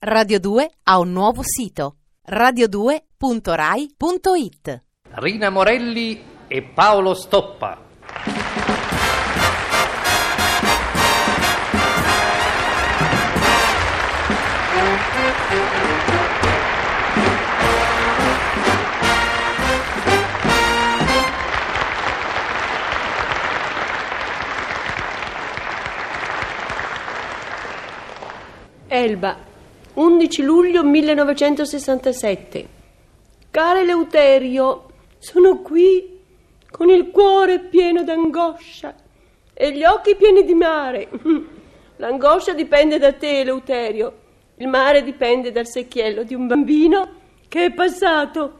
Radio 2 ha un nuovo sito radio2.rai.it Rina Morelli e Paolo Stoppa. Elba, 11 luglio 1967. Caro Eleuterio, sono qui con il cuore pieno d'angoscia e gli occhi pieni di mare. L'angoscia dipende da te, Eleuterio. Il mare dipende dal secchiello di un bambino che è passato.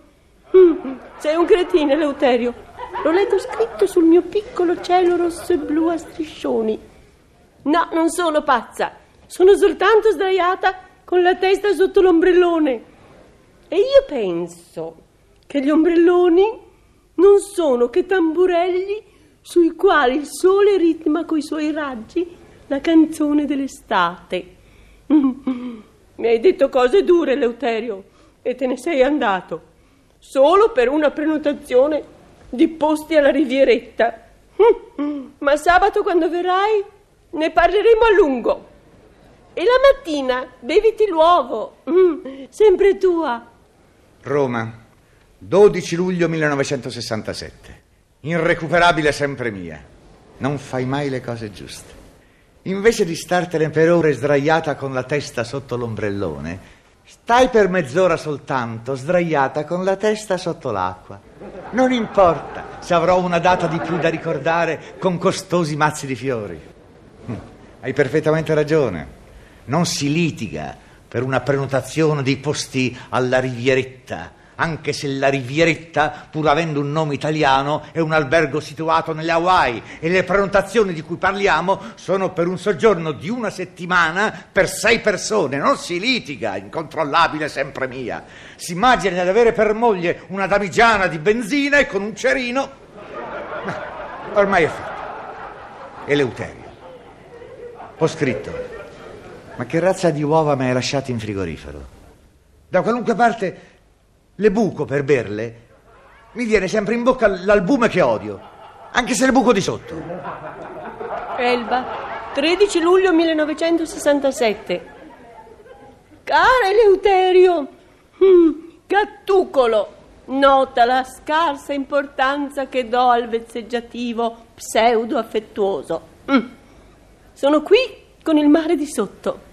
Sei un cretino, Eleuterio. L'ho letto scritto sul mio piccolo cielo rosso e blu a striscioni. No, non sono pazza. Sono soltanto sdraiata con la testa sotto l'ombrellone. E io penso che gli ombrelloni non sono che tamburelli sui quali il sole ritma coi suoi raggi la canzone dell'estate. Mi hai detto cose dure, Leuterio, e te ne sei andato, solo per una prenotazione di posti alla Rivieretta. Ma sabato quando verrai ne parleremo a lungo. E la mattina beviti l'uovo, mm, sempre tua. Roma, 12 luglio 1967. Irrecuperabile sempre mia. Non fai mai le cose giuste. Invece di startene per ore sdraiata con la testa sotto l'ombrellone, stai per mezz'ora soltanto sdraiata con la testa sotto l'acqua. Non importa se avrò una data di più da ricordare con costosi mazzi di fiori. Hm, Hai perfettamente ragione. Non si litiga per una prenotazione di posti alla Rivieretta, anche se la Rivieretta, pur avendo un nome italiano, è un albergo situato nelle Hawaii e le prenotazioni di cui parliamo sono per un soggiorno di una settimana per sei persone. Non si litiga, incontrollabile sempre mia. Si immagina di avere per moglie una damigiana di benzina e con un cerino. Ma ormai è fatto. Eleuterio. Ho scritto. Ma che razza di uova mi hai lasciato in frigorifero? Da qualunque parte le buco per berle, mi viene sempre in bocca l'albume che odio, anche se le buco di sotto. Elba, 13 luglio 1967. Cara Eleuterio, mm, gattucolo, nota la scarsa importanza che do al vezzeggiativo pseudo-affettuoso. Mm. Sono qui con il mare di sotto.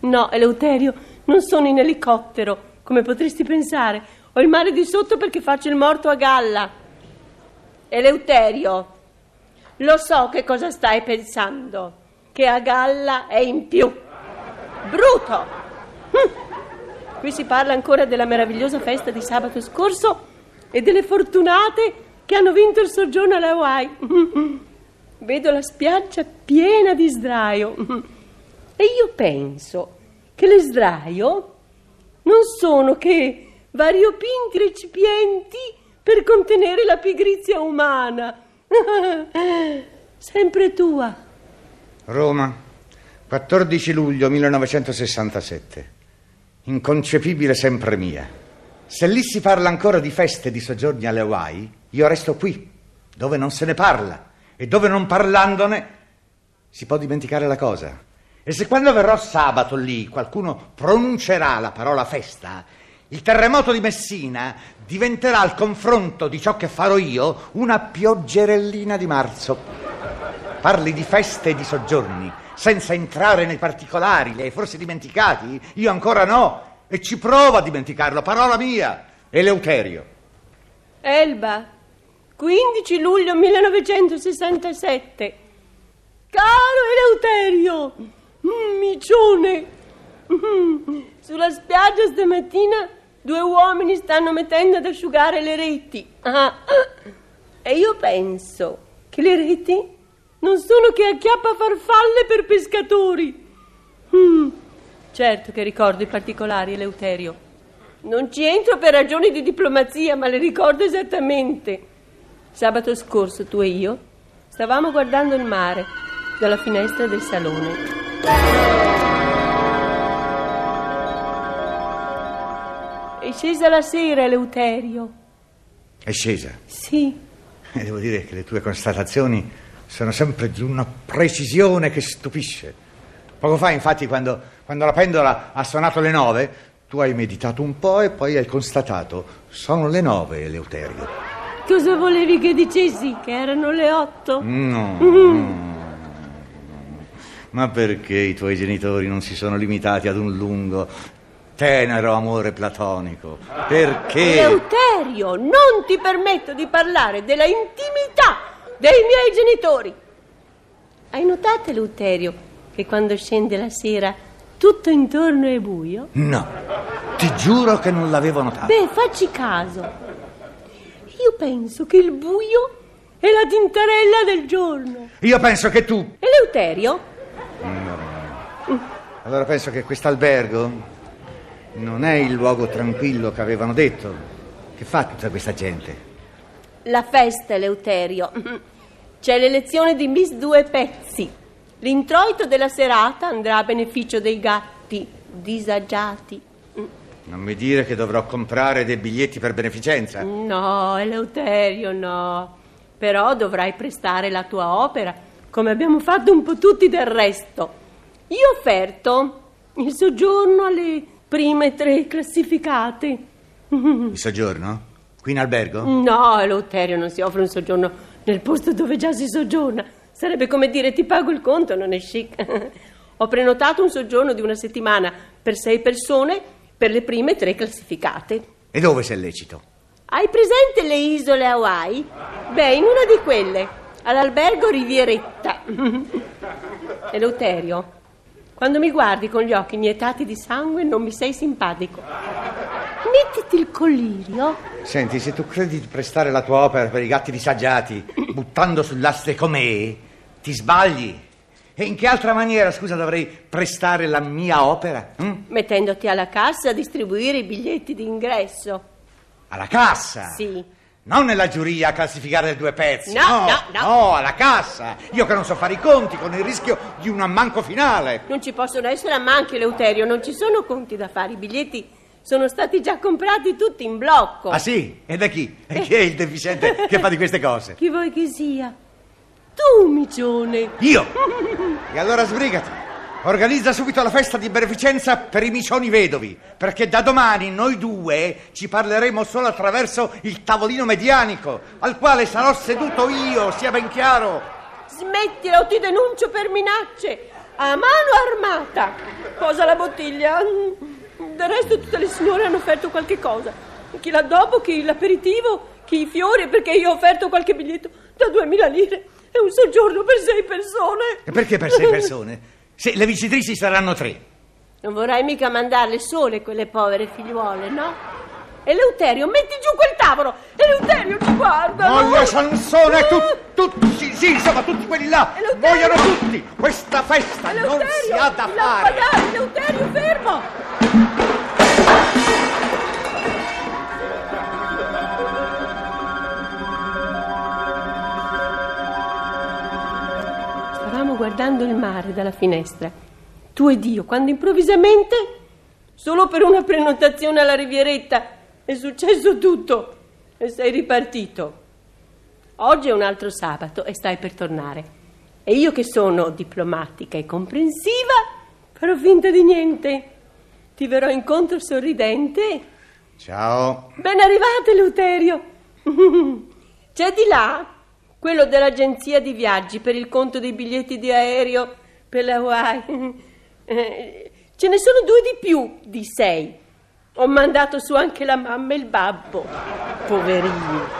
No, Eleuterio, non sono in elicottero, come potresti pensare. Ho il mare di sotto perché faccio il morto a galla. Eleuterio, lo so che cosa stai pensando, che a galla è in più. Bruto! Hm. Qui si parla ancora della meravigliosa festa di sabato scorso e delle fortunate che hanno vinto il soggiorno alle Hawaii. Vedo la spiaggia piena di sdraio e io penso che le sdraio non sono che variopinti recipienti per contenere la pigrizia umana. Sempre tua. Roma, 14 luglio 1967. Inconcepibile sempre mia. Se lì si parla ancora di feste e di soggiorni alle Hawaii, io resto qui, dove non se ne parla e dove non parlandone si può dimenticare la cosa. E se quando verrò sabato lì qualcuno pronuncerà la parola festa, il terremoto di Messina diventerà al confronto di ciò che farò io una pioggerellina di marzo. Parli di feste e di soggiorni, senza entrare nei particolari, li hai forse dimenticati? Io ancora no, e ci provo a dimenticarlo, parola mia, Eleuterio. Elba, 15 luglio 1967. Caro Eleuterio, micione, mm, sulla spiaggia stamattina due uomini stanno mettendo ad asciugare le reti. Ah, e io penso che le reti non sono che acchiappa farfalle per pescatori. Mm, certo che ricordo i particolari, Eleuterio. Non ci entro per ragioni di diplomazia, ma le ricordo esattamente. Sabato scorso tu e io stavamo guardando il mare dalla finestra del salone. È scesa la sera, Eleuterio. È scesa. Sì. E devo dire che le tue constatazioni sono sempre di una precisione che stupisce. Poco fa, infatti, quando, quando la pendola ha suonato le nove, tu hai meditato un po' e poi hai constatato, sono le nove, Eleuterio. Cosa volevi che dicessi? Che erano le otto? No, no. Ma perché i tuoi genitori non si sono limitati ad un lungo, tenero amore platonico? Perché? Eleuterio, non ti permetto di parlare della intimità dei miei genitori. Hai notato, Eleuterio, che quando scende la sera tutto intorno è buio? No, ti giuro che non l'avevo notato. Beh, facci caso. Io penso che il buio è la tintarella del giorno. Io penso che tu... Eleuterio? Allora penso che quest'albergo non è il luogo tranquillo che avevano detto. Che fa tutta questa gente? La festa, Eleuterio. C'è l'elezione di Miss Due Pezzi. L'introito della serata andrà a beneficio dei gatti disagiati. Non mi dire che dovrò comprare dei biglietti per beneficenza. No, Eleuterio, no. Però dovrai prestare la tua opera, come abbiamo fatto un po' tutti del resto. Io ho offerto il soggiorno alle prime tre classificate. Il soggiorno? Qui in albergo? No, Eleuterio, non si offre un soggiorno nel posto dove già si soggiorna. Sarebbe come dire ti pago il conto, non è chic. Ho prenotato un soggiorno di una settimana per sei persone per le prime tre classificate. E dove se è lecito? Hai presente le isole Hawaii? Beh, in una di quelle, all'albergo Rivieretta. Eleuterio, quando mi guardi con gli occhi inietati di sangue non mi sei simpatico. Mettiti il collirio. Senti, se tu credi di prestare la tua opera per i gatti disagiati, buttando sull'aste com'è, ti sbagli. E in che altra maniera, scusa, dovrei prestare la mia opera? hm? Mettendoti alla cassa a distribuire i biglietti d'ingresso. Alla cassa? Sì. Non nella giuria a classificare due pezzi. No, no, no, no. no, alla cassa. Io che non so fare i conti con il rischio di un ammanco finale. Non ci possono essere ammanchi, Eleuterio, non ci sono conti da fare. I biglietti sono stati già comprati tutti in blocco. Ah sì? E da chi? E chi è il deficiente che fa di queste cose? Chi vuoi che sia? Tu, micione. Io! E allora sbrigati. Organizza subito la festa di beneficenza per i micioni vedovi, perché da domani noi due ci parleremo solo attraverso il tavolino medianico, al quale sarò seduto io, sia ben chiaro. Smettila o ti denuncio per minacce. A mano armata. Posa la bottiglia. Del resto tutte le signore hanno offerto qualche cosa. Chi l'addobo, chi l'aperitivo, chi i fiori, perché io ho offerto qualche biglietto da duemila lire. È un soggiorno per sei persone. E perché per sei persone? Se le vincitrici saranno tre. Non vorrai mica mandarle sole quelle povere figliuole, no? Eleuterio, metti giù quel tavolo! Eleuterio, ci guarda! Voglio Sansone, tu, tutti, sì, sì, insomma, tutti quelli là, Eleuterio! vogliono tutti. Questa festa non Eleuterio, si ha da fare. Eleuterio, fermo! Guardando il mare dalla finestra, tu ed io, quando improvvisamente, solo per una prenotazione alla Rivieretta, è successo tutto e sei ripartito. Oggi è un altro sabato e stai per tornare. E io che sono diplomatica e comprensiva, farò finta di niente. Ti verrò incontro sorridente. Ciao. Ben arrivate, Luterio. C'è di là quello dell'agenzia di viaggi per il conto dei biglietti di aereo per la Hawaii. Eh, Ce ne sono due di più di sei. Ho mandato su anche la mamma e il babbo. Poverini.